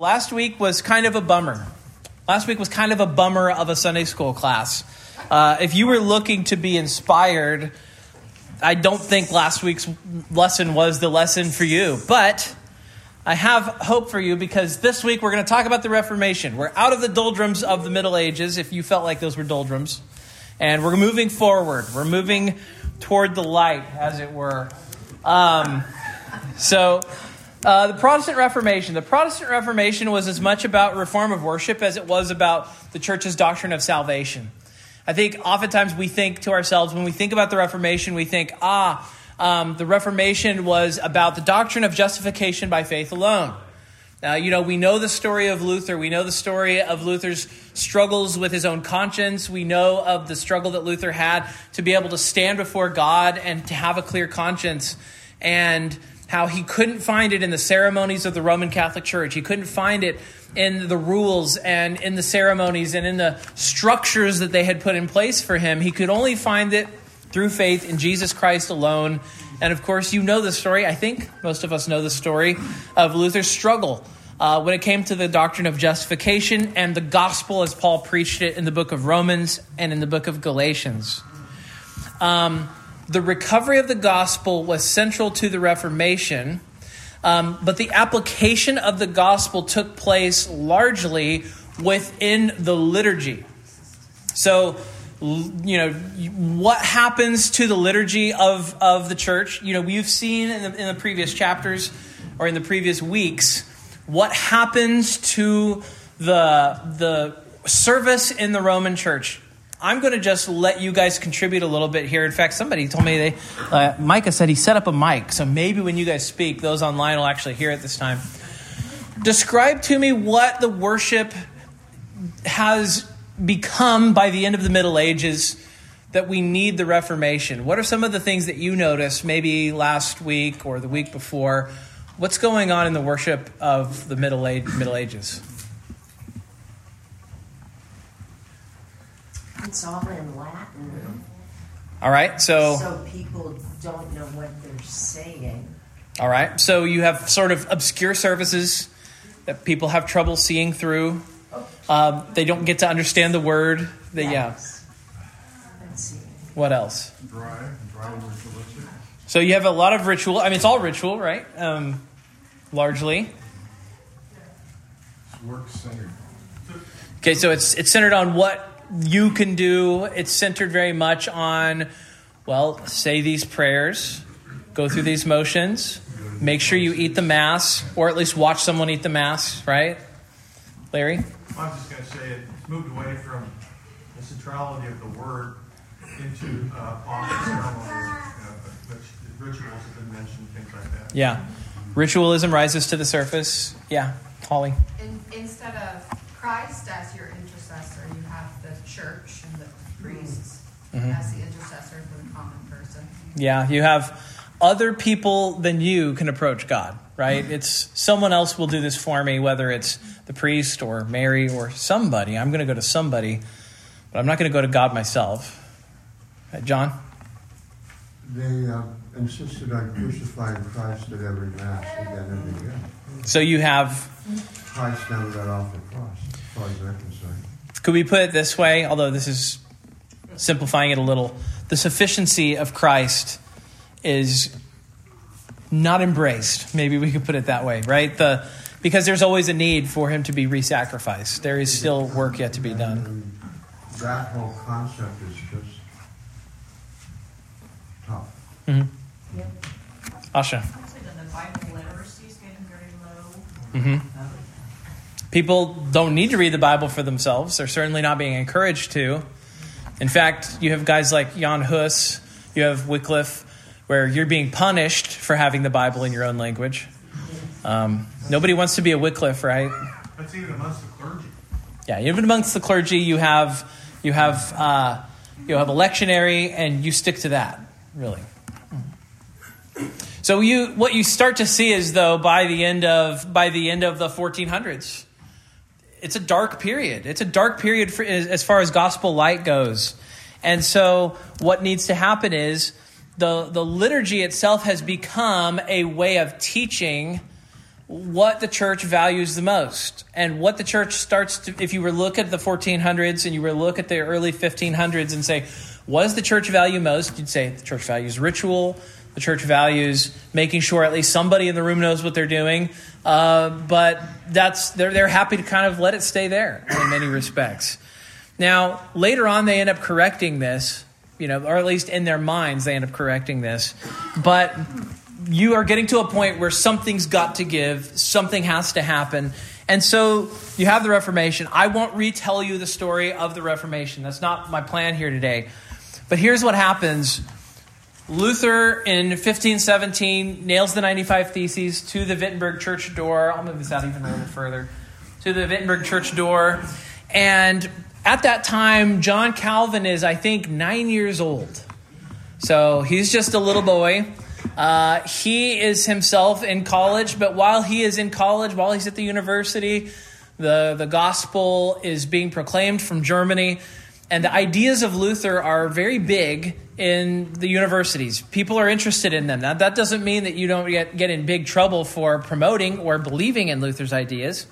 Last week was kind of a bummer. Last week was kind of a bummer of a Sunday school class. Uh, if you were looking to be inspired, I don't think last week's lesson was the lesson for you. But I have hope for you because this week we're going to talk about the Reformation. We're out of the doldrums of the Middle Ages, if you felt like those were doldrums. And we're moving forward. We're moving toward the light, as it were. Um, so uh, the Protestant Reformation. The Protestant Reformation was as much about reform of worship as it was about the church's doctrine of salvation. I think oftentimes we think to ourselves, when we think about the Reformation, we think, ah, um, the Reformation was about the doctrine of justification by faith alone. Uh, you know, we know the story of Luther. We know the story of Luther's struggles with his own conscience. We know of the struggle that Luther had to be able to stand before God and to have a clear conscience. And how he couldn't find it in the ceremonies of the Roman Catholic Church. He couldn't find it in the rules and in the ceremonies and in the structures that they had put in place for him. He could only find it through faith in Jesus Christ alone. And of course, you know the story. I think most of us know the story of Luther's struggle uh, when it came to the doctrine of justification and the gospel as Paul preached it in the book of Romans and in the book of Galatians. Um, the recovery of the gospel was central to the Reformation, um, but the application of the gospel took place largely within the liturgy. So, you know, what happens to the liturgy of, of the church? You know, we've seen in the, in the previous chapters or in the previous weeks what happens to the, the service in the Roman church I'm going to just let you guys contribute a little bit here. In fact, somebody told me they, uh, Micah said he set up a mic, so maybe when you guys speak, those online will actually hear it this time. Describe to me what the worship has become by the end of the Middle Ages that we need the Reformation. What are some of the things that you noticed maybe last week or the week before? What's going on in the worship of the Middle, Age, Middle Ages? It's all in Latin. All right, so so people don't know what they're saying. All right, so you have sort of obscure services that people have trouble seeing through. Um, they don't get to understand the word. They, yes. yeah. Let's see. What else? Dry, dry ritualistic. So you have a lot of ritual. I mean, it's all ritual, right? Um, largely. Work centered. Okay, so it's it's centered on what you can do. It's centered very much on, well, say these prayers, go through these motions, make sure you eat the Mass, or at least watch someone eat the Mass, right? Larry? I'm just going to say it, it's moved away from the centrality of the Word into uh, pomp and ceremony, uh, rituals have been mentioned, things like that. Yeah. Ritualism rises to the surface. Yeah, Holly. In, instead of Christ as your church and the priests mm-hmm. as the intercessor for the common person. Yeah, you have other people than you can approach God, right? Mm-hmm. It's someone else will do this for me, whether it's the priest or Mary or somebody. I'm going to go to somebody, but I'm not going to go to God myself. Right, John? They uh, insisted on crucifying Christ at every Mass again and again. So you have. Christ never got off the cross, as far as they're concerned. Could we put it this way, although this is simplifying it a little? The sufficiency of Christ is not embraced. Maybe we could put it that way, right? The because there's always a need for him to be re-sacrificed. There is still work yet to be done. That whole concept is just tough. Mm-hmm. Yep. Asha. The Bible literacy is getting very low. Mm-hmm. People don't need to read the Bible for themselves. They're certainly not being encouraged to. In fact, you have guys like Jan Hus, you have Wycliffe, where you're being punished for having the Bible in your own language. Um, nobody wants to be a Wycliffe, right? That's even amongst the clergy. Yeah, even amongst the clergy, you have you have uh, you have a lectionary, and you stick to that, really. So you what you start to see is though by the end of by the end of the 1400s, it's a dark period. It's a dark period for, as far as gospel light goes. And so, what needs to happen is the, the liturgy itself has become a way of teaching what the church values the most and what the church starts to if you were look at the 1400s and you were look at the early 1500s and say what does the church value most you'd say the church values ritual the church values making sure at least somebody in the room knows what they're doing uh, but that's they're, they're happy to kind of let it stay there in many respects now later on they end up correcting this you know or at least in their minds they end up correcting this but you are getting to a point where something's got to give, something has to happen. And so you have the Reformation. I won't retell you the story of the Reformation. That's not my plan here today. But here's what happens Luther in 1517 nails the 95 Theses to the Wittenberg church door. I'll move this out even a little further. To the Wittenberg church door. And at that time, John Calvin is, I think, nine years old. So he's just a little boy. Uh, he is himself in college, but while he is in college, while he's at the university, the, the gospel is being proclaimed from Germany. And the ideas of Luther are very big in the universities. People are interested in them. Now, that doesn't mean that you don't get, get in big trouble for promoting or believing in Luther's ideas.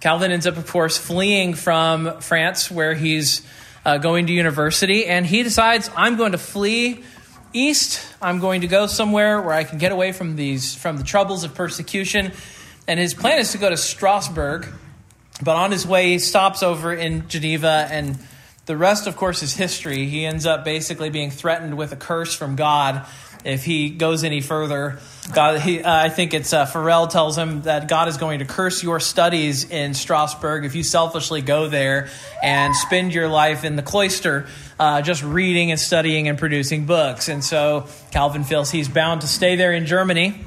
Calvin ends up, of course, fleeing from France, where he's uh, going to university, and he decides, I'm going to flee east. I'm going to go somewhere where I can get away from these from the troubles of persecution. And his plan is to go to Strasbourg, but on his way he stops over in Geneva and the rest of course is history. He ends up basically being threatened with a curse from God if he goes any further. God, he, uh, I think it's uh, Farel tells him that God is going to curse your studies in Strasbourg if you selfishly go there and spend your life in the cloister, uh, just reading and studying and producing books. And so Calvin feels he's bound to stay there in Germany.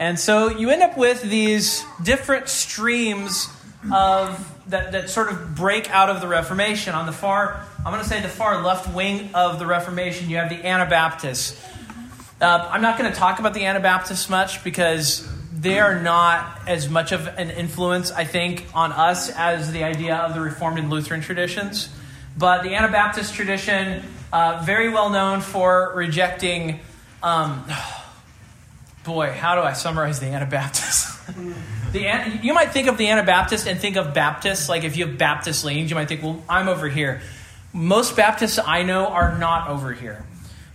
And so you end up with these different streams of that, that sort of break out of the Reformation. On the far, I'm going to say the far left wing of the Reformation, you have the Anabaptists uh, I'm not going to talk about the Anabaptists much because they are not as much of an influence, I think, on us as the idea of the Reformed and Lutheran traditions. But the Anabaptist tradition, uh, very well known for rejecting. Um, boy, how do I summarize the Anabaptists? the, you might think of the Anabaptist and think of Baptists. Like if you have Baptist leanings, you might think, well, I'm over here. Most Baptists I know are not over here.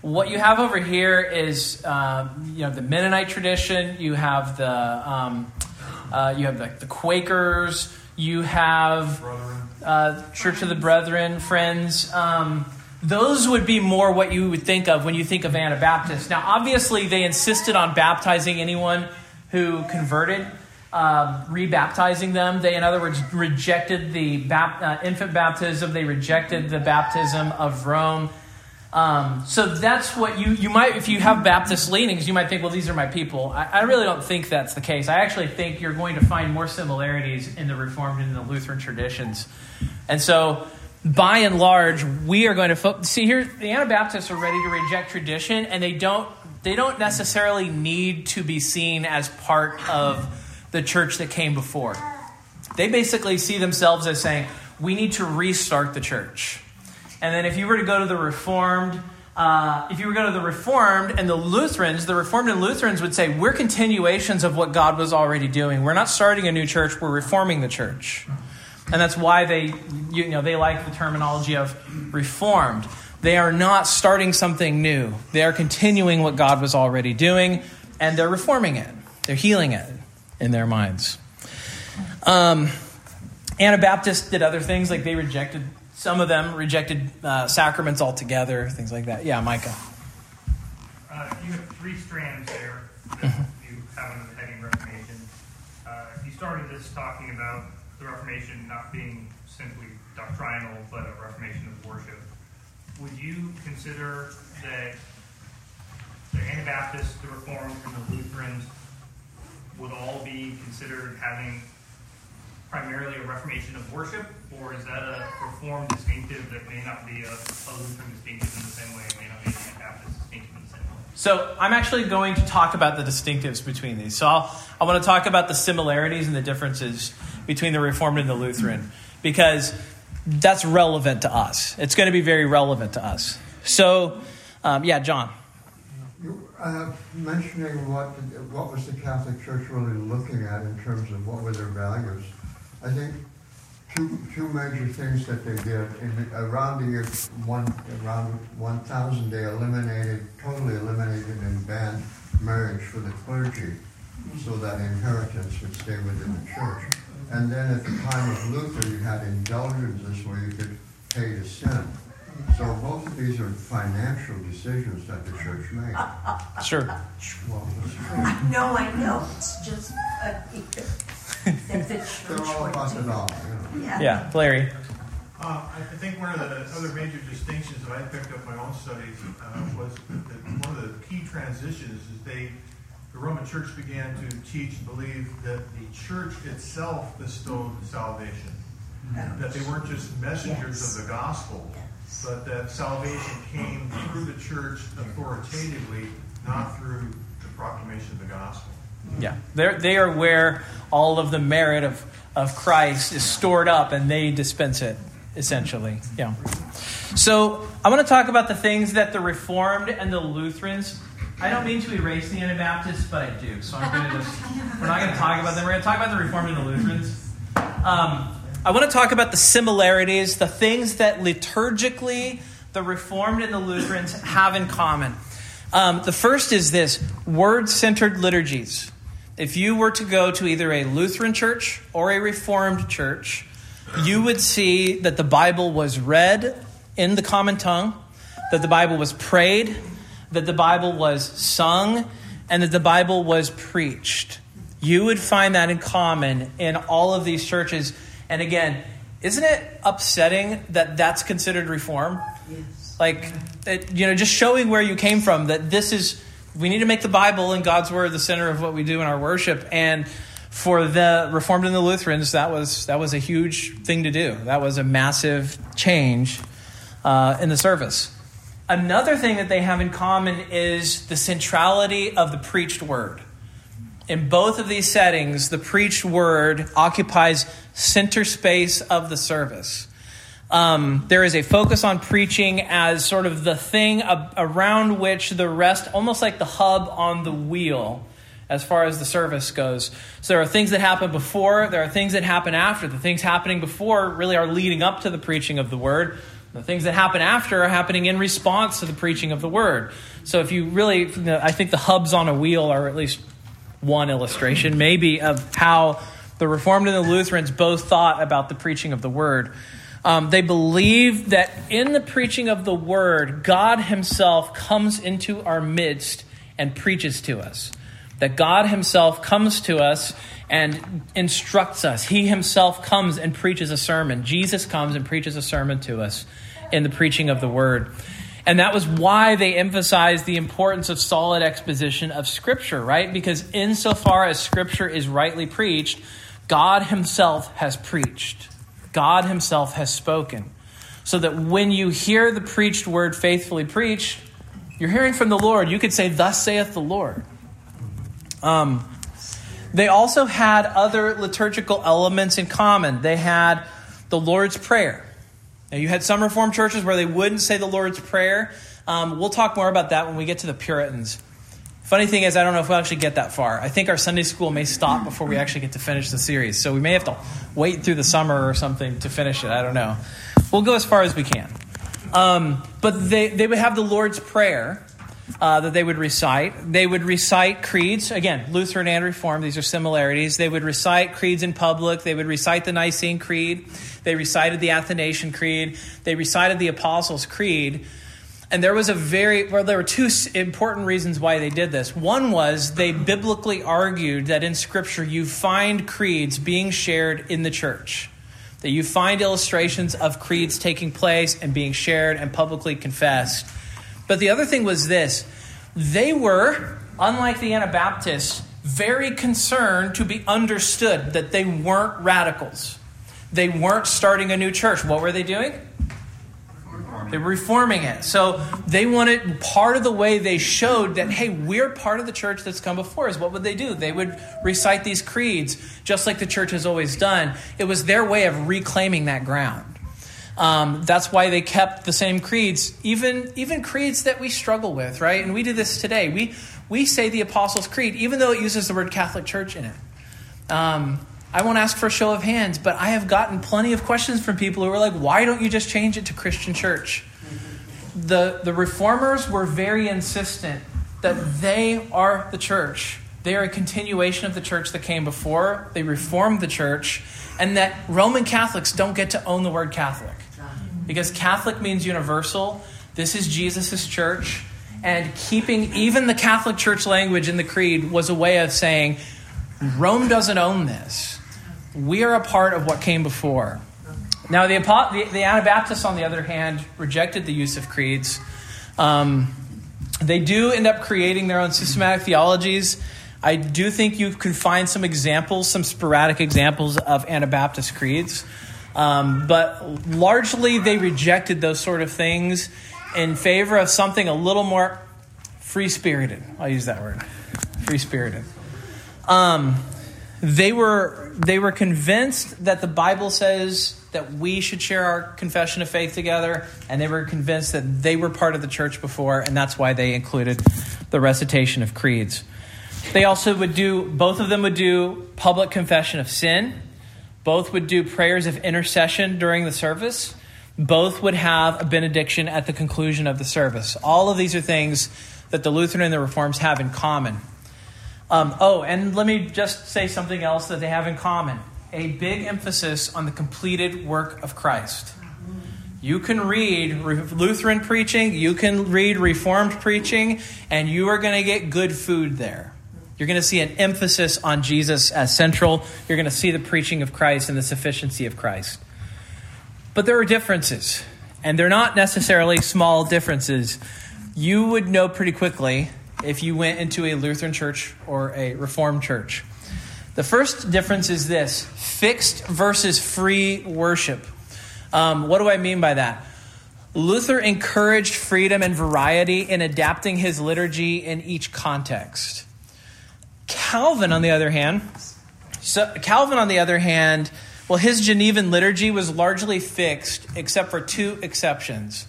What you have over here is, um, you know, the Mennonite tradition. You have the, um, uh, you have the, the, Quakers. You have uh, Church of the Brethren, Friends. Um, those would be more what you would think of when you think of Anabaptists. Now, obviously, they insisted on baptizing anyone who converted, uh, rebaptizing them. They, in other words, rejected the bap- uh, infant baptism. They rejected the baptism of Rome. Um, so that's what you, you might, if you have Baptist leanings, you might think, well, these are my people. I, I, really don't think that's the case. I actually think you're going to find more similarities in the Reformed and the Lutheran traditions. And so, by and large, we are going to fo- see here. The Anabaptists are ready to reject tradition, and they don't. They don't necessarily need to be seen as part of the church that came before. They basically see themselves as saying, "We need to restart the church." And then if you were to go to the Reformed, uh, if you were to go to the Reformed and the Lutherans, the Reformed and Lutherans would say, we're continuations of what God was already doing. We're not starting a new church, we're reforming the church. And that's why they, you know, they like the terminology of reformed. They are not starting something new. They are continuing what God was already doing, and they're reforming it. They're healing it in their minds. Um, Anabaptists did other things, like they rejected some of them rejected uh, sacraments altogether, things like that. Yeah, Micah. Uh, you have three strands there that you have under the heading Reformation. Uh, you started this talking about the Reformation not being simply doctrinal, but a Reformation of worship. Would you consider that the Anabaptists, the Reformed, and the Lutherans would all be considered having primarily a reformation of worship, or is that a reformed distinctive that may not be a, a Lutheran distinctive in the same way, may not be an Anabaptist distinctive in the same way? So I'm actually going to talk about the distinctives between these. So I'll, I want to talk about the similarities and the differences between the Reformed and the Lutheran because that's relevant to us. It's going to be very relevant to us. So, um, yeah, John. Uh, mentioning what, what was the Catholic Church really looking at in terms of what were their values, I think two, two major things that they did in the, around the year one, around 1000, they eliminated, totally eliminated and banned marriage for the clergy so that inheritance would stay within the church. And then at the time of Luther, you had indulgences where you could pay to sin. So both of these are financial decisions that the church made. Sure. Well, it's. I know, I know, it's just, uh, that the They're all went about the dollar, you know. Yeah. Yeah, Larry. Uh, I I think one of the other major distinctions that I picked up in my own studies uh, was that one of the key transitions is they, the Roman Church began to teach and believe that the church itself bestowed salvation. That they weren't just messengers Yes. of the gospel, Yes. But that salvation came through the church authoritatively, not through the proclamation of the gospel. Yeah, they're, they are where all of the merit of, of Christ is stored up and they dispense it, essentially. Yeah. So I want to talk about the things that the Reformed and the Lutherans. I don't mean to erase the Anabaptists, but I do. So I'm going to just. We're not going to talk about them. We're going to talk about the Reformed and the Lutherans. Um, I want to talk about the similarities, the things that liturgically the Reformed and the Lutherans have in common. Um, the first is this word centered liturgies. If you were to go to either a Lutheran church or a Reformed church, you would see that the Bible was read in the common tongue, that the Bible was prayed, that the Bible was sung, and that the Bible was preached. You would find that in common in all of these churches. And again, isn't it upsetting that that's considered reform? Yes. Like, it, you know, just showing where you came from, that this is, we need to make the Bible and God's Word the center of what we do in our worship. And for the Reformed and the Lutherans, that was, that was a huge thing to do. That was a massive change uh, in the service. Another thing that they have in common is the centrality of the preached word. In both of these settings, the preached word occupies center space of the service. Um, there is a focus on preaching as sort of the thing ab- around which the rest, almost like the hub on the wheel, as far as the service goes. So there are things that happen before, there are things that happen after. The things happening before really are leading up to the preaching of the word. The things that happen after are happening in response to the preaching of the word. So if you really, I think the hubs on a wheel are at least one illustration, maybe, of how the Reformed and the Lutherans both thought about the preaching of the word. Um, they believe that in the preaching of the word, God Himself comes into our midst and preaches to us. That God Himself comes to us and instructs us. He Himself comes and preaches a sermon. Jesus comes and preaches a sermon to us in the preaching of the word. And that was why they emphasized the importance of solid exposition of Scripture, right? Because insofar as Scripture is rightly preached, God Himself has preached. God Himself has spoken. So that when you hear the preached word faithfully preached, you're hearing from the Lord. You could say, Thus saith the Lord. Um, they also had other liturgical elements in common. They had the Lord's Prayer. Now, you had some Reformed churches where they wouldn't say the Lord's Prayer. Um, we'll talk more about that when we get to the Puritans. Funny thing is, I don't know if we'll actually get that far. I think our Sunday school may stop before we actually get to finish the series. So we may have to wait through the summer or something to finish it. I don't know. We'll go as far as we can. Um, but they, they would have the Lord's Prayer uh, that they would recite. They would recite creeds. Again, Lutheran and Reformed, these are similarities. They would recite creeds in public. They would recite the Nicene Creed. They recited the Athanasian Creed. They recited the Apostles' Creed. And there was a very, well, there were two important reasons why they did this. One was they biblically argued that in Scripture you find creeds being shared in the church, that you find illustrations of creeds taking place and being shared and publicly confessed. But the other thing was this they were, unlike the Anabaptists, very concerned to be understood that they weren't radicals. They weren't starting a new church. What were they doing? They were reforming it. So they wanted part of the way they showed that, hey, we're part of the church that's come before us. What would they do? They would recite these creeds, just like the church has always done. It was their way of reclaiming that ground. Um, that's why they kept the same creeds, even even creeds that we struggle with, right? And we do this today. We we say the Apostles' Creed, even though it uses the word Catholic Church in it. Um, I won't ask for a show of hands, but I have gotten plenty of questions from people who are like, "Why don't you just change it to Christian Church?" The the reformers were very insistent that they are the church. They are a continuation of the church that came before. They reformed the church, and that Roman Catholics don't get to own the word Catholic because Catholic means universal. This is Jesus' church. And keeping even the Catholic Church language in the creed was a way of saying, Rome doesn't own this. We are a part of what came before. Now, the, the, the Anabaptists, on the other hand, rejected the use of creeds. Um, they do end up creating their own systematic theologies. I do think you can find some examples, some sporadic examples of Anabaptist creeds. Um, but largely, they rejected those sort of things in favor of something a little more free spirited. I'll use that word free spirited. Um, they were they were convinced that the Bible says that we should share our confession of faith together, and they were convinced that they were part of the church before, and that's why they included the recitation of creeds. They also would do both of them would do public confession of sin. Both would do prayers of intercession during the service. Both would have a benediction at the conclusion of the service. All of these are things that the Lutheran and the Reforms have in common. Um, oh, and let me just say something else that they have in common a big emphasis on the completed work of Christ. You can read Lutheran preaching, you can read Reformed preaching, and you are going to get good food there. You're going to see an emphasis on Jesus as central. You're going to see the preaching of Christ and the sufficiency of Christ. But there are differences, and they're not necessarily small differences. You would know pretty quickly if you went into a Lutheran church or a Reformed church. The first difference is this fixed versus free worship. Um, what do I mean by that? Luther encouraged freedom and variety in adapting his liturgy in each context. Calvin, on the other hand, so Calvin, on the other hand, well, his Genevan liturgy was largely fixed, except for two exceptions.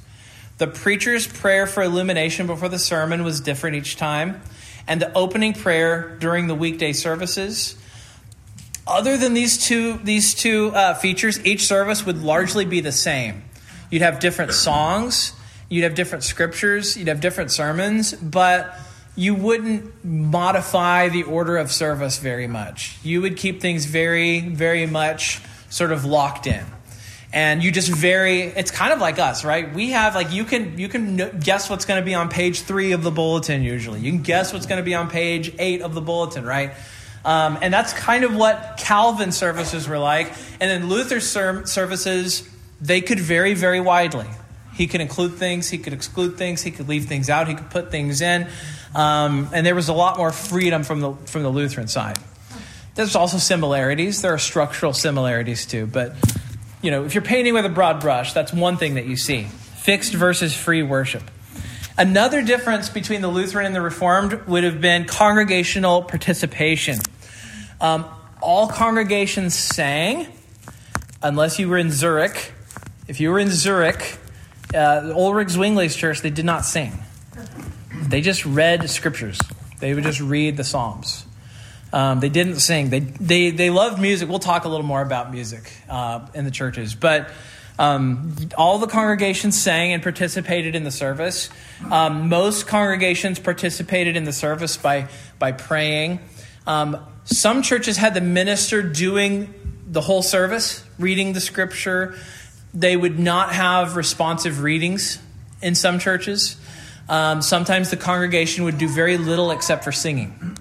The preacher's prayer for illumination before the sermon was different each time, and the opening prayer during the weekday services. Other than these two, these two uh, features, each service would largely be the same. You'd have different songs, you'd have different scriptures, you'd have different sermons, but you wouldn't modify the order of service very much. You would keep things very, very much sort of locked in. And you just very it's kind of like us, right? We have like you can you can guess what's going to be on page 3 of the bulletin usually. You can guess what's going to be on page 8 of the bulletin, right? Um, and that's kind of what Calvin services were like. And then Luther's services, they could vary very widely. He could include things, he could exclude things, he could leave things out, he could put things in. Um, and there was a lot more freedom from the, from the Lutheran side. There's also similarities. There are structural similarities too. But, you know, if you're painting with a broad brush, that's one thing that you see fixed versus free worship. Another difference between the Lutheran and the Reformed would have been congregational participation. Um, all congregations sang, unless you were in Zurich. If you were in Zurich, uh, Ulrich Zwingli's church, they did not sing. They just read scriptures. They would just read the Psalms. Um, they didn't sing. They, they, they loved music. We'll talk a little more about music uh, in the churches. But um, all the congregations sang and participated in the service. Um, most congregations participated in the service by, by praying. Um, some churches had the minister doing the whole service, reading the scripture. They would not have responsive readings in some churches. Um, sometimes the congregation would do very little except for singing.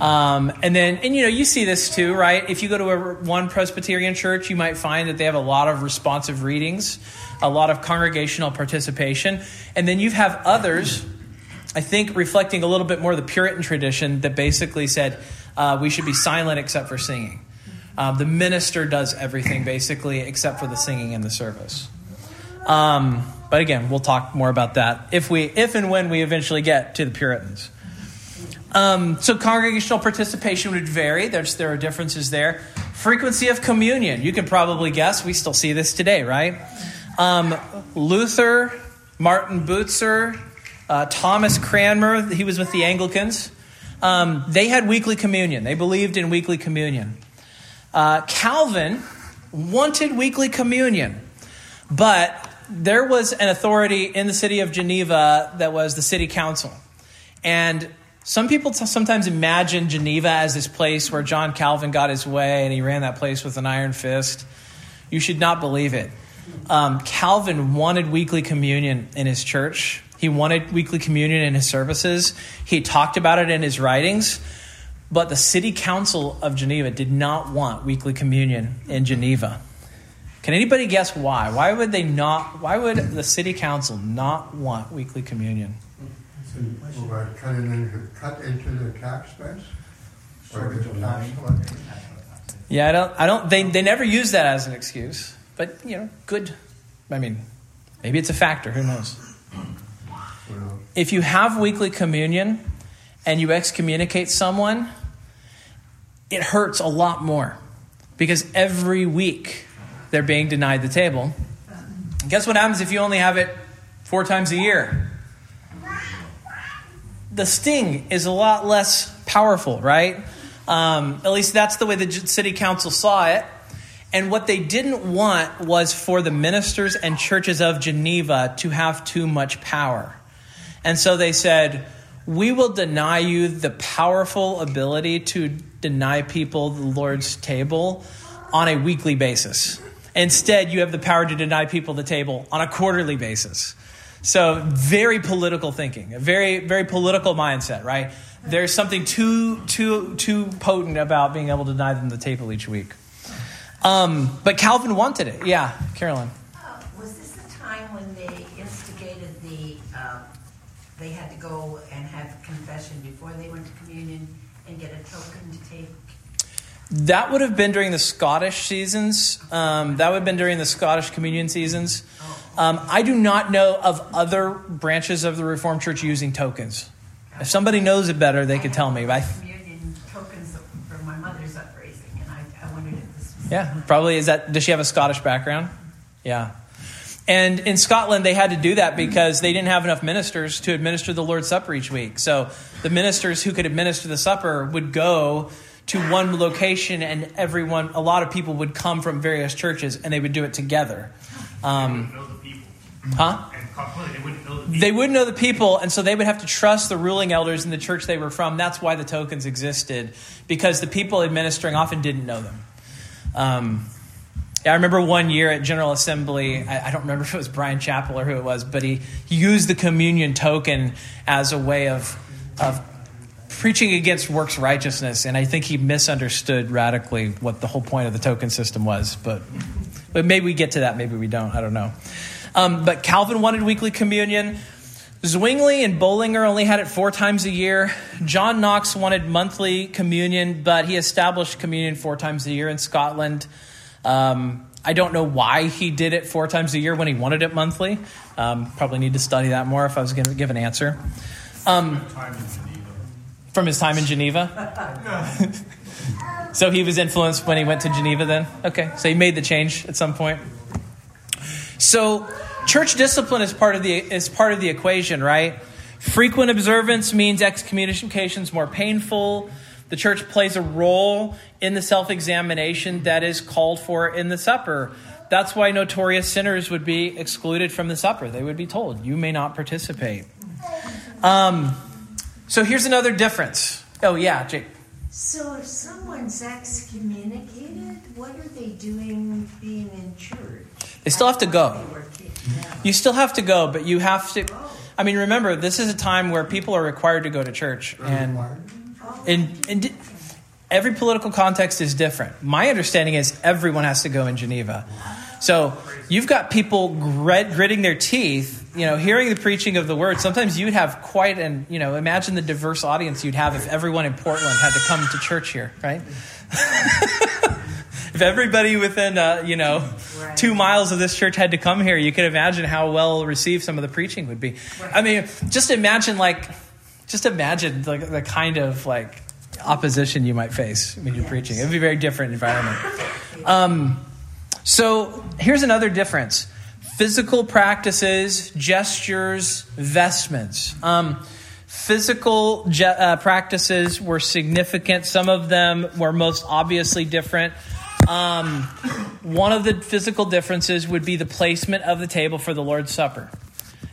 Um, and then, and you know, you see this too, right? If you go to a, one Presbyterian church, you might find that they have a lot of responsive readings, a lot of congregational participation. And then you have others, I think, reflecting a little bit more the Puritan tradition that basically said uh, we should be silent except for singing. Um, the minister does everything basically except for the singing in the service. Um, but again, we'll talk more about that if we, if and when we eventually get to the Puritans. Um, so congregational participation would vary. There's, there are differences there. Frequency of communion. You can probably guess. We still see this today, right? Um, Luther, Martin Butzer, uh, Thomas Cranmer, he was with the Anglicans. Um, they had weekly communion. They believed in weekly communion. Uh, Calvin wanted weekly communion, but there was an authority in the city of Geneva that was the city council. And some people t- sometimes imagine Geneva as this place where John Calvin got his way and he ran that place with an iron fist. You should not believe it. Um, Calvin wanted weekly communion in his church. He wanted weekly communion in his services. He talked about it in his writings. But the city council of Geneva did not want weekly communion in Geneva. Can anybody guess why? Why would they not? Why would the city council not want weekly communion? Or cut it into, cut into the tax base? Or just tax collector? Yeah, I don't. I don't. They they never use that as an excuse. But you know, good. I mean, maybe it's a factor. Who knows? Well, If you have weekly communion and you excommunicate someone, it hurts a lot more because every week they're being denied the table. Guess what happens if you only have it four times a year? The sting is a lot less powerful, right? Um, at least that's the way the city council saw it. And what they didn't want was for the ministers and churches of Geneva to have too much power. And so they said, We will deny you the powerful ability to deny people the Lord's table on a weekly basis. Instead, you have the power to deny people the table on a quarterly basis. So, very political thinking, a very, very political mindset, right? There's something too, too, too potent about being able to deny them the table each week. Um, but Calvin wanted it. Yeah, Carolyn. Uh, Was this the time when they instigated the, uh, they had to go and have confession before they went to communion and get a token to take? That would have been during the Scottish seasons. Um, that would have been during the Scottish communion seasons. Um, I do not know of other branches of the Reformed Church using tokens. If somebody knows it better, they could tell me. But I, tokens for my mother's upraising, and I, I wondered if this was. yeah, probably is that. Does she have a Scottish background? Yeah. And in Scotland, they had to do that because they didn't have enough ministers to administer the Lord's Supper each week. So the ministers who could administer the supper would go to one location, and everyone, a lot of people would come from various churches, and they would do it together. They Um, wouldn't know the people. huh? And they wouldn't know the people. They wouldn't know the people, and so they would have to trust the ruling elders in the church they were from. That's why the tokens existed, because the people administering often didn't know them. Um, yeah, I remember one year at General Assembly, I, I don't remember if it was Bryan Chapell or who it was, but he, he used the communion token as a way of, of preaching against works righteousness, and I think he misunderstood radically what the whole point of the token system was. But, but maybe we get to that, maybe we don't, I don't know. Um, but Calvin wanted weekly communion. Zwingli and Bullinger only had it four times a year. John Knox wanted monthly communion, but he established communion four times a year in Scotland. Um, I don't know why he did it four times a year when he wanted it monthly. Um, probably need to study that more if I was going to give an answer. Um, from his time in Geneva. so he was influenced when he went to Geneva then? Okay, so he made the change at some point. So church discipline is part of the is part of the equation, right? Frequent observance means excommunication is more painful. The church plays a role in the self-examination that is called for in the supper. That's why notorious sinners would be excluded from the supper. They would be told, "You may not participate." Um, so here's another difference. Oh yeah, Jake. So if someone's excommunicated, what are they doing being in church? They still have to go. They were kicked out. You still have to go, but you have to. Oh. I mean, remember, this is a time where people are required to go to church, oh. and and, and every political context is different. My understanding is everyone has to go in Geneva. So you've got people grit, gritting their teeth, you know, hearing the preaching of the word. Sometimes you'd have quite an, you know, imagine the diverse audience you'd have if everyone in Portland had to come to church here, right? if everybody within, uh, you know, Right. two miles of this church had to come here, you could imagine how well received some of the preaching would be. I mean, just imagine like, just imagine the, the kind of like opposition you might face when you're preaching. It would be a very different environment. Um, so here's another difference. Physical practices, gestures, vestments. Um, physical je- uh, practices were significant. Some of them were most obviously different. Um, one of the physical differences would be the placement of the table for the Lord's Supper.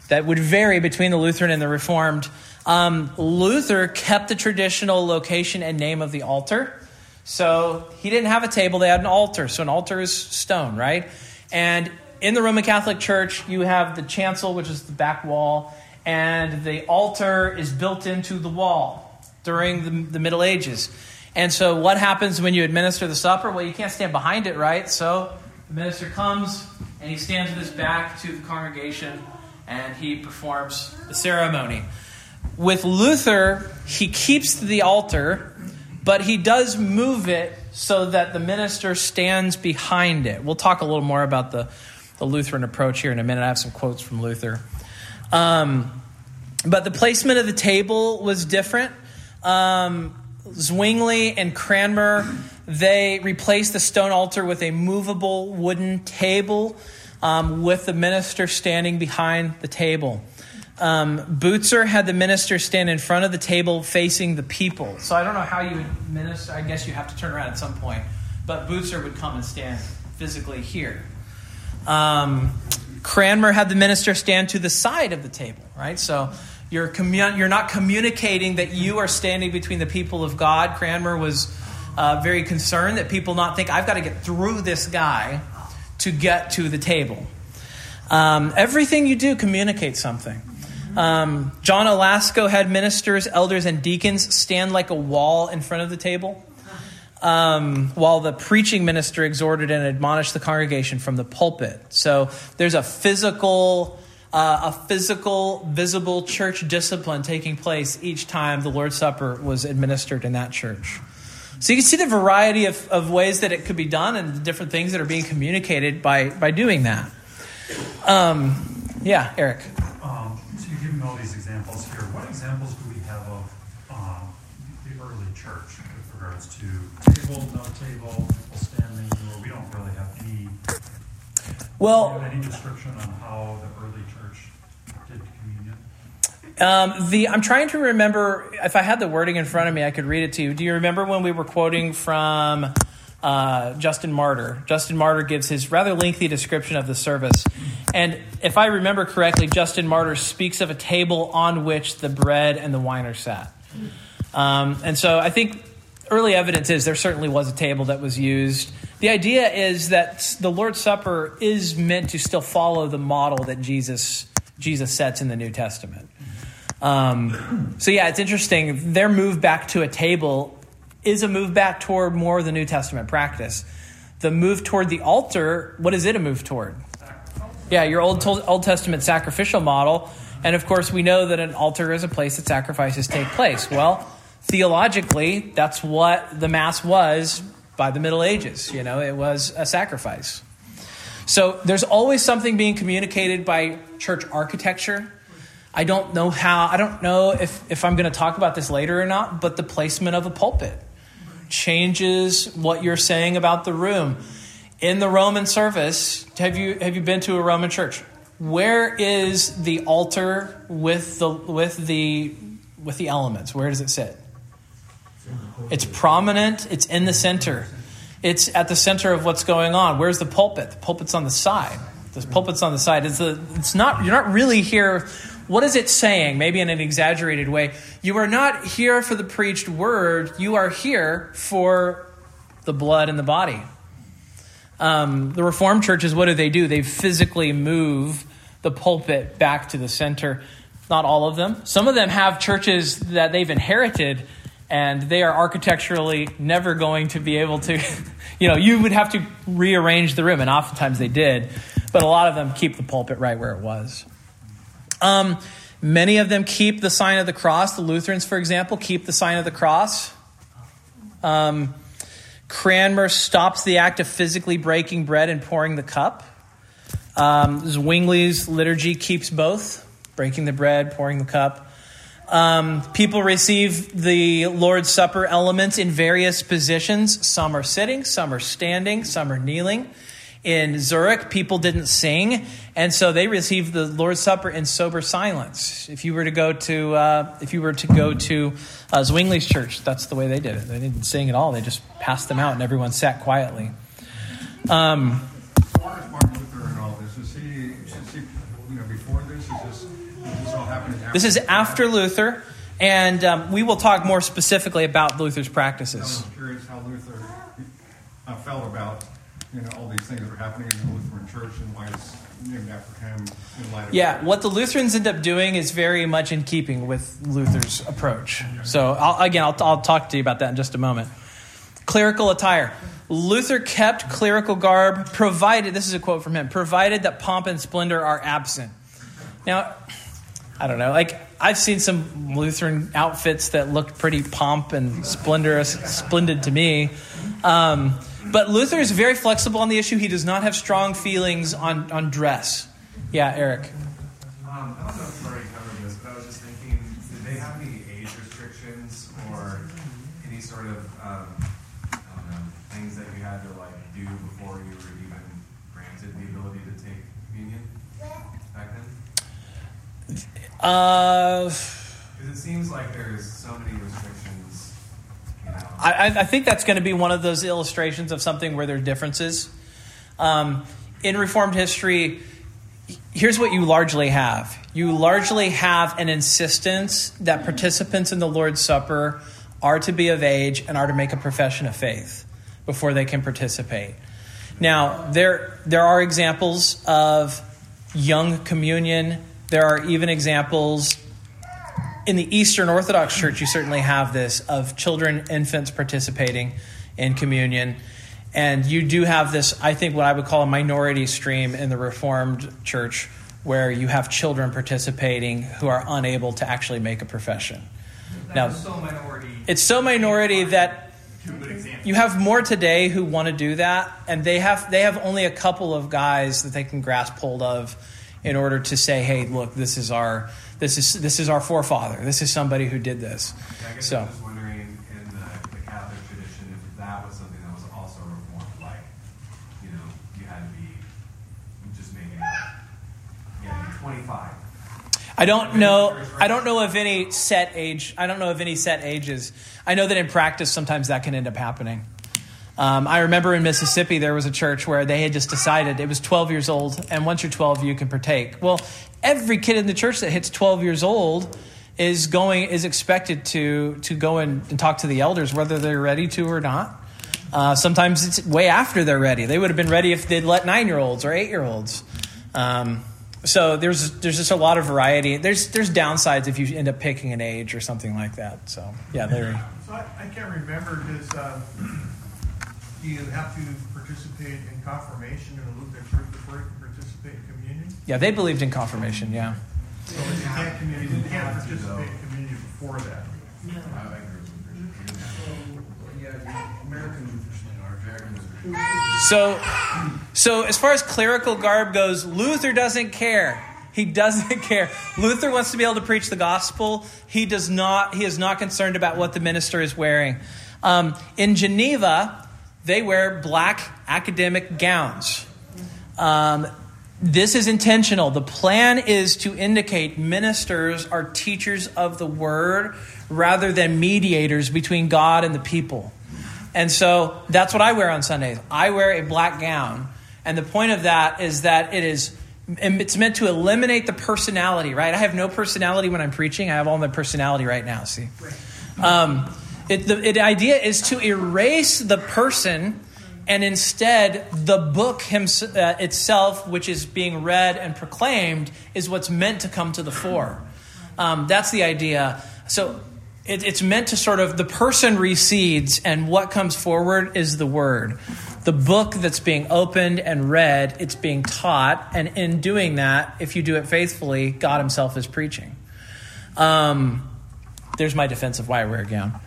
That would vary between the Lutheran and the Reformed. Um, Luther kept the traditional location and name of the altar. So he didn't have a table, they had an altar. So an altar is stone, right? And in the Roman Catholic Church, you have the chancel, which is the back wall, and the altar is built into the wall during the, the Middle Ages. And so, what happens when you administer the supper? Well, you can't stand behind it, right? So, the minister comes and he stands with his back to the congregation and he performs the ceremony. With Luther, he keeps the altar, but he does move it so that the minister stands behind it. We'll talk a little more about the, the Lutheran approach here in a minute. I have some quotes from Luther. Um, but the placement of the table was different. Um, Zwingli and Cranmer, they replaced the stone altar with a movable wooden table um, with the minister standing behind the table. Um, Butzer had the minister stand in front of the table facing the people. So I don't know how you would minister. I guess you have to turn around at some point. But Butzer would come and stand physically here. Um, Cranmer had the minister stand to the side of the table, right? So you're, commun- you're not communicating that you are standing between the people of God. Cranmer was uh, very concerned that people not think, I've got to get through this guy to get to the table. Um, everything you do communicates something. Um, John a Lasco had ministers, elders, and deacons stand like a wall in front of the table, um, while the preaching minister exhorted and admonished the congregation from the pulpit. So there's a physical, uh, a physical, visible church discipline taking place each time the Lord's Supper was administered in that church. So you can see the variety of, of ways that it could be done and the different things that are being communicated by, by doing that. Um, yeah, Eric. Um, so you're giving all these examples here. What examples do we have of um, the early church regards to table, no table, people standing, or we don't really have any, Well, have any description on how the early church did communion? Um, the I'm trying to remember if I had the wording in front of me, I could read it to you. Do you remember when we were quoting from uh, Justin Martyr? Justin Martyr gives his rather lengthy description of the service, and if I remember correctly, Justin Martyr speaks of a table on which the bread and the wine are sat. Um, and so I think early evidence is there certainly was a table that was used. The idea is that the Lord's Supper is meant to still follow the model that Jesus Jesus sets in the New Testament. Um, so yeah, it's interesting. Their move back to a table is a move back toward more of the New Testament practice. The move toward the altar, what is it a move toward? Yeah, your Old Old Testament sacrificial model, and of course we know that an altar is a place that sacrifices take place. Well, theologically, that's what the mass was by the Middle Ages. You know, it was a sacrifice. So there's always something being communicated by church architecture. I don't know how, I don't know if, if I'm going to talk about this later or not, but the placement of a pulpit changes what you're saying about the room. In the Roman service, have you, have you been to a Roman church? Where is the altar with the, with the, with the elements? Where does it sit? It's prominent, it's in the center. It's at the center of what's going on. Where's the pulpit? The pulpit's on the side. The pulpit's on the side. It's, a, it's not, you're not really here. What is it saying? Maybe in an exaggerated way. You are not here for the preached word, you are here for the blood and the body. Um, the Reformed churches, what do they do? They physically move the pulpit back to the center. Not all of them. Some of them have churches that they've inherited and they are architecturally never going to be able to, you know, you would have to rearrange the room, and oftentimes they did, but a lot of them keep the pulpit right where it was. Um, many of them keep the sign of the cross. The Lutherans, for example, keep the sign of the cross. Um, Cranmer stops the act of physically breaking bread and pouring the cup. Um, Zwingli's liturgy keeps both breaking the bread, pouring the cup. Um, people receive the Lord's Supper elements in various positions. Some are sitting, some are standing, some are kneeling. In Zurich, people didn't sing, and so they received the Lord's Supper in sober silence. If you were to go to, uh, if you were to go to uh, Zwingli's church, that's the way they did it. They didn't sing at all. They just passed them out, and everyone sat quietly. Um, Martin Luther in all this? Is he, is he, you know, before this? Is this, is this all happening after? this is after Luther, and um, we will talk more specifically about Luther's practices. I was curious how Luther uh, felt about, you know, all these things that were happening in the Lutheran Church and why it's named after him in light of. Yeah, what the Lutherans end up doing is very much in keeping with Luther's approach. So, I'll, again, I'll, I'll talk to you about that in just a moment. Clerical attire. Luther kept clerical garb, provided, this is a quote from him, provided that pomp and splendor are absent. Now, I don't know, like, I've seen some Lutheran outfits that look pretty pomp and splendorous, splendid to me. Um, but Luther is very flexible on the issue. He does not have strong feelings on, on dress. Yeah, Eric. Um, I don't know if you already covered this, but I was just thinking, did they have any age restrictions or any sort of, um, I don't know, things that you had to like do before you were even granted the ability to take communion back Uh, Because it seems like there's so many restrictions, you know. I, I- I think that's going to be one of those illustrations of something where there are differences. Um, in Reformed history, here's what you largely have you largely have an insistence that participants in the Lord's Supper are to be of age and are to make a profession of faith before they can participate. Now, there, there are examples of young communion. There are even examples in the Eastern Orthodox Church, you certainly have this of children, infants participating in communion. And you do have this, I think, what I would call a minority stream in the Reformed Church, where you have children participating who are unable to actually make a profession. That Now, so minority. It's so minority that Two good examples. you have more today who want to do that, and they have they have only a couple of guys that they can grasp hold of in order to say, "Hey, look, this is our this is this is our forefather. This is somebody who did this." Yeah, I guess So. I'm just wondering in the, the Catholic tradition if that was something that was also reformed, like, you know, you had to be just making up, you had to be 25. I don't know. I don't know of any set age. I don't know of any set ages. I know that in practice, sometimes that can end up happening. Um, I remember in Mississippi there was a church where they had just decided it was 12 years old, and once you're 12, you can partake. Well, every kid in the church that hits 12 years old is going is expected to to go and, and talk to the elders, whether they're ready to or not. Uh, sometimes it's way after they're ready. They would have been ready if they'd let nine year olds or eight year olds. Um, so there's there's just a lot of variety. There's there's downsides if you end up picking an age or something like that. So yeah, Larry. So I, I can't remember, does, uh, do you have to participate in confirmation in a Lutheran church before you can participate in communion? Yeah, they believed in confirmation. Yeah. So you can't communion, you can't participate in communion before that. I I agree with you. So so as far as clerical garb goes, Luther doesn't care. He doesn't care. Luther wants to be able to preach the gospel. He does not. He is not concerned about what the minister is wearing. Um, in Geneva, they wear black academic gowns. Um, this is intentional. The plan is to indicate ministers are teachers of the word rather than mediators between God and the people. And so that's what I wear on Sundays. I wear a black gown. And the point of that is that it is it's meant to eliminate the personality, right? I have no personality when I'm preaching. I have all my personality right now, see? Um, it, the it, idea is to erase the person and instead the book hims- uh, itself, which is being read and proclaimed, is what's meant to come to the fore. Um, that's the idea. So it, it's meant to sort of the person recedes, and what comes forward is the word. The book that's being opened and read, it's being taught, and in doing that, if you do it faithfully, God Himself is preaching. Um, there's my defense of why I wear a gown.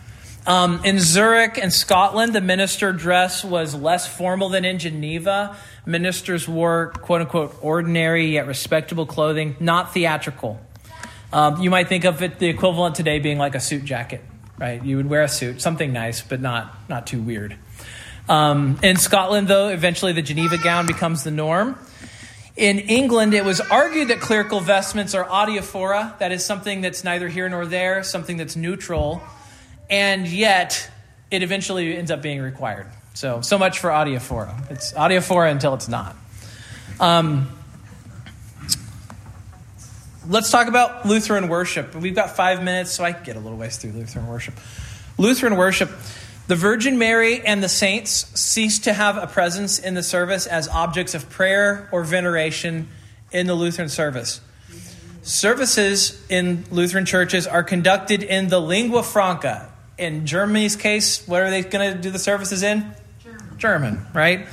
Um, in Zurich and Scotland, the minister dress was less formal than in Geneva. Ministers wore quote unquote ordinary yet respectable clothing, not theatrical. Um, you might think of it the equivalent today being like a suit jacket, right? You would wear a suit, something nice, but not not too weird. Um, in Scotland, though, eventually the Geneva gown becomes the norm. In England, it was argued that clerical vestments are adiaphora, that is something that's neither here nor there, something that's neutral, and yet it eventually ends up being required. So, so much for adiaphora. It's adiaphora until it's not. Um, let's talk about Lutheran worship. We've got five minutes, so I can get a little ways through Lutheran worship. Lutheran worship, the Virgin Mary and the saints cease to have a presence in the service as objects of prayer or veneration in the Lutheran service. Services in Lutheran churches are conducted in the lingua franca. In Germany's case, what are they going to do the services in? German, German right?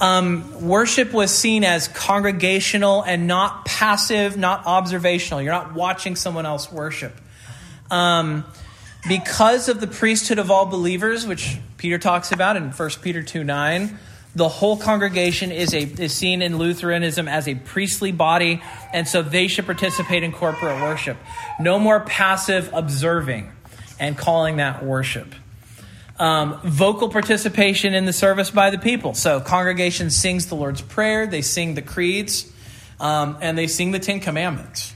Um, worship was seen as congregational and not passive, not observational. You're not watching someone else worship. Um, because of the priesthood of all believers, which Peter talks about in 1 Peter 2 9, the whole congregation is, a, is seen in Lutheranism as a priestly body, and so they should participate in corporate worship. No more passive observing and calling that worship. Um, vocal participation in the service by the people. So, congregation sings the Lord's Prayer, they sing the creeds, um, and they sing the Ten Commandments.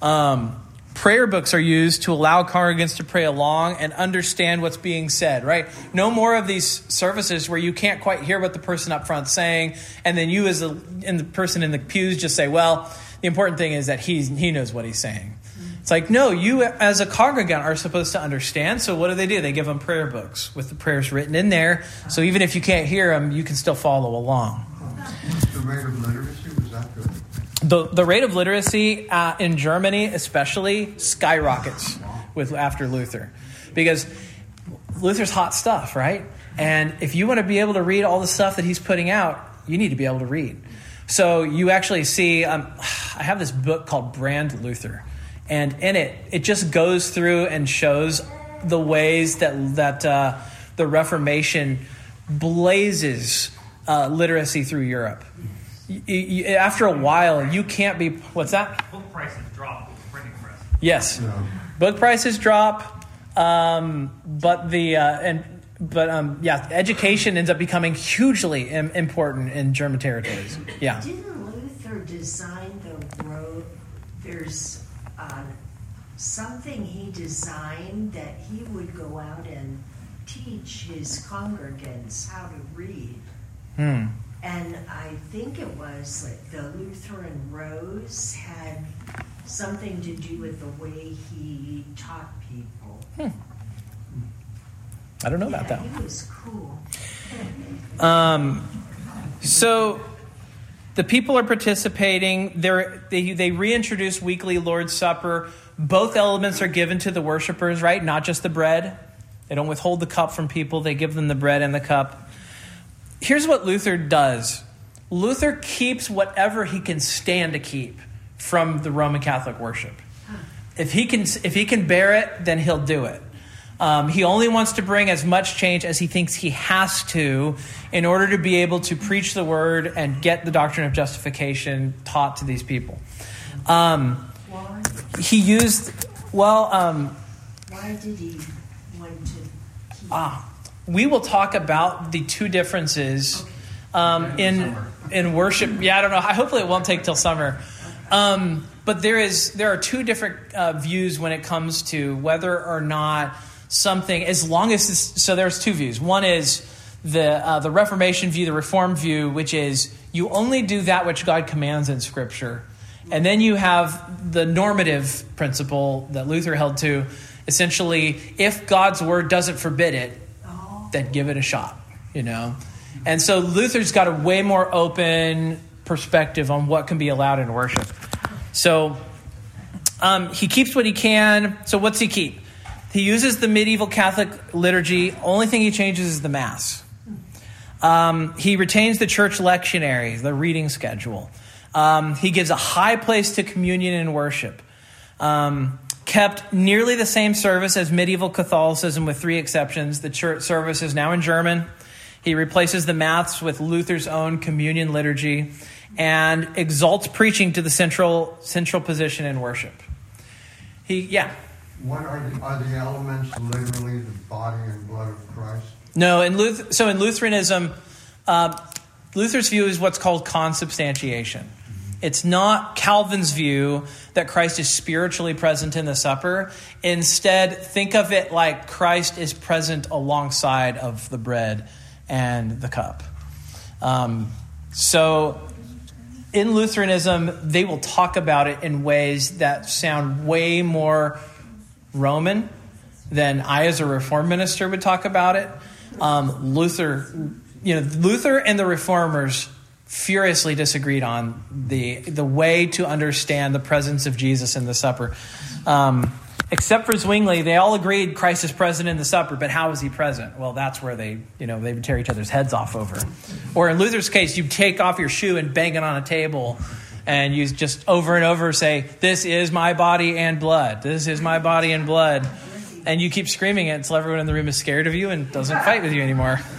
Um, prayer books are used to allow congregants to pray along and understand what's being said, right? No more of these services where you can't quite hear what the person up front's saying, and then you, as the, and the person in the pews, just say, well, the important thing is that he's, he knows what he's saying. It's like, no, you as a congregant are supposed to understand. So what do they do? They give them prayer books with the prayers written in there. So even if you can't hear them, you can still follow along. The rate of literacy was that good? The, the rate of literacy uh, in Germany, especially, skyrockets with after Luther, because Luther's hot stuff, right? And if you want to be able to read all the stuff that he's putting out, you need to be able to read. So you actually see, um, I have this book called Brand Luther, and in it, it just goes through and shows the ways that that uh, the Reformation blazes uh, literacy through Europe. Y- y- after a while, you can't be. What's that? Book prices drop with the printing press. Yes, book prices drop, um, but the uh, and but um, yeah, education ends up becoming hugely Im- important in German territories. Yeah. Didn't Luther design the road? There's uh, something he designed that he would go out and teach his congregants how to read. Hmm. And I think it was like the Lutheran Rose had something to do with the way he taught people. I don't know about that. He was cool. Um, so the people are participating. They're, they they reintroduce weekly Lord's Supper. Both elements are given to the worshipers, right? Not just the bread. They don't withhold the cup from people. They give them the bread and the cup. Here's what Luther does. Luther keeps whatever he can stand to keep from the Roman Catholic worship. If he can, if he can bear it, then he'll do it. Um, he only wants to bring as much change as he thinks he has to in order to be able to preach the word and get the doctrine of justification taught to these people. Um, Why? he used, well, um, Why did he want to keep? ah, we will talk about the two differences um, in in worship. Yeah, I don't know. Hopefully, it won't take till summer. Um, but there is there are two different uh, views when it comes to whether or not something, as long as it's, so. There's two views. One is the uh, the Reformation view, the Reformed view, which is you only do that which God commands in Scripture, and then you have the normative principle that Luther held to. Essentially, if God's word doesn't forbid it, then give it a shot, you know? And so Luther's got a way more open perspective on what can be allowed in worship. So um, he keeps what he can. So what's he keep? He uses the medieval Catholic liturgy. Only thing he changes is the Mass. Um, he retains the church lectionary, the reading schedule. Um, he gives a high place to communion and worship. Um, kept nearly the same service as medieval Catholicism, with three exceptions. The church service is now in German. He replaces the Mass with Luther's own communion liturgy and exalts preaching to the central central position in worship. He, yeah, What are the, are the elements literally the body and blood of Christ? No, in Luther, so in Lutheranism, uh, Luther's view is what's called consubstantiation. It's not Calvin's view that Christ is spiritually present in the supper. Instead, think of it like Christ is present alongside of the bread and the cup. Um, so in Lutheranism, they will talk about it in ways that sound way more Roman then I, as a reform minister, would talk about it. Um, Luther, you know, Luther and the Reformers furiously disagreed on the the way to understand the presence of Jesus in the supper. Um, except for Zwingli, they all agreed Christ is present in the supper, but how is he present? Well, that's where they, you know, they would tear each other's heads off over. Or in Luther's case, you take off your shoe and bang it on a table and you just over and over say, This is my body and blood. This is my body and blood. And you keep screaming it until everyone in the room is scared of you and doesn't fight with you anymore.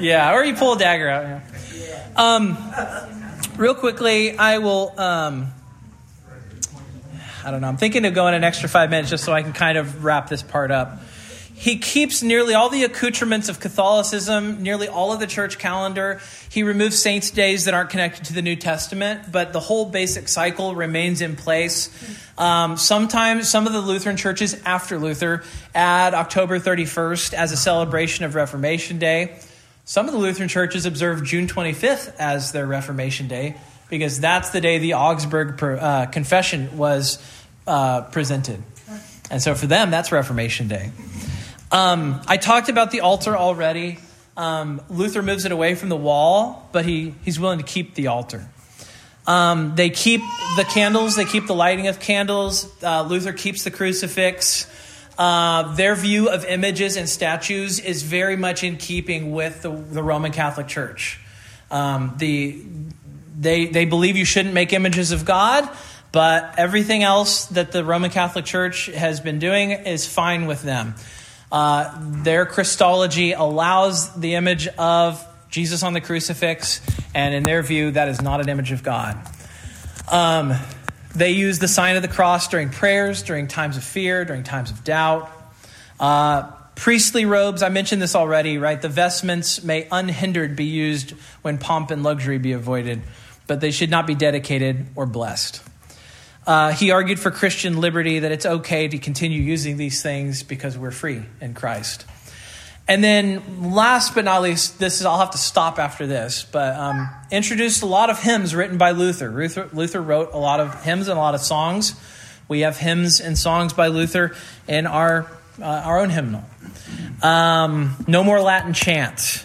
yeah, or you pull a dagger out. Yeah. Um, real quickly, I will. Um, I don't know. I'm thinking of going an extra five minutes just so I can kind of wrap this part up. He keeps nearly all the accoutrements of Catholicism, nearly all of the church calendar. He removes saints' days that aren't connected to the New Testament, but the whole basic cycle remains in place. Um, sometimes some of the Lutheran churches after Luther add October 31st as a celebration of Reformation Day. Some of the Lutheran churches observe June 25th as their Reformation Day because that's the day the Augsburg uh, Confession was uh, presented. And so for them, that's Reformation Day. Um, I talked about the altar already. Um, Luther moves it away from the wall, but he, he's willing to keep the altar. Um, they keep the candles, they keep the lighting of candles. Uh, Luther keeps the crucifix. Uh, their view of images and statues is very much in keeping with the, the Roman Catholic Church. Um, the, they, they believe you shouldn't make images of God, but everything else that the Roman Catholic Church has been doing is fine with them. Uh, their Christology allows the image of Jesus on the crucifix, and in their view, that is not an image of God. Um, they use the sign of the cross during prayers, during times of fear, during times of doubt. Uh, priestly robes, I mentioned this already, right? The vestments may unhindered be used when pomp and luxury be avoided, but they should not be dedicated or blessed. Uh, he argued for Christian liberty that it's okay to continue using these things because we're free in Christ. And then, last but not least, this is I'll have to stop after this, but um, introduced a lot of hymns written by Luther. Luther. Luther wrote a lot of hymns and a lot of songs. We have hymns and songs by Luther in our uh, our own hymnal. Um, no more Latin chants.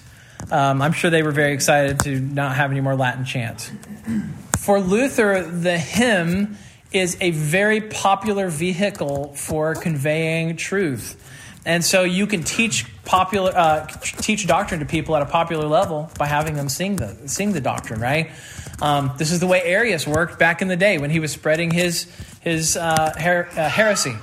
Um, I'm sure they were very excited to not have any more Latin chants. For Luther, the hymn is a very popular vehicle for conveying truth. And so you can teach popular uh, teach doctrine to people at a popular level by having them sing the sing the doctrine, right? Um, this is the way Arius worked back in the day when he was spreading his his uh, her- uh, heresy,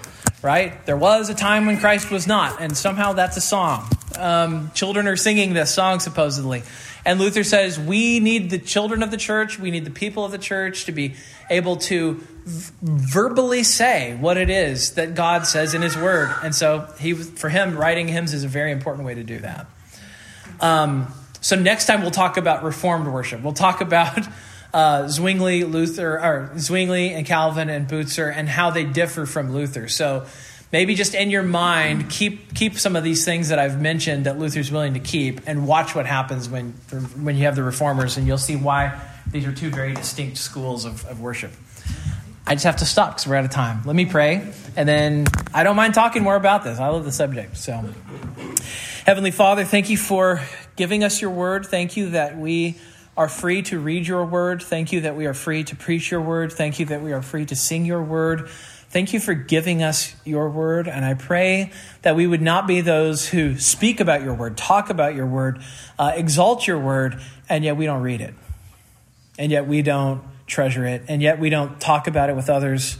right? There was a time when Christ was not, and somehow that's a song. Um, children are singing this song supposedly, and Luther says we need the children of the church, we need the people of the church to be able to verbally say what it is that God says in His Word. And so, he, for him, writing hymns is a very important way to do that. Um, so, next time we'll talk about Reformed worship. We'll talk about uh, Zwingli, Luther, or Zwingli and Calvin and Bucer and how they differ from Luther. So, maybe just in your mind, keep keep some of these things that I've mentioned that Luther's willing to keep, and watch what happens when when you have the reformers, and you'll see why these are two very distinct schools of, of worship. I just have to stop because we're out of time. Let me pray, and then I don't mind talking more about this. I love the subject. So, Heavenly Father, thank you for giving us your word. Thank you that we are free to read your word. Thank you that we are free to preach your word. Thank you that we are free to sing your word. Thank you for giving us your word. And I pray that we would not be those who speak about your word, talk about your word, uh, exalt your word, and yet we don't read it. And yet we don't treasure it, and yet we don't talk about it with others.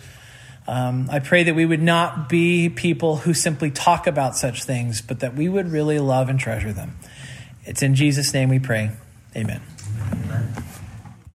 Um, I pray that we would not be people who simply talk about such things, but that we would really love and treasure them. It's in Jesus' name we pray. Amen. Amen.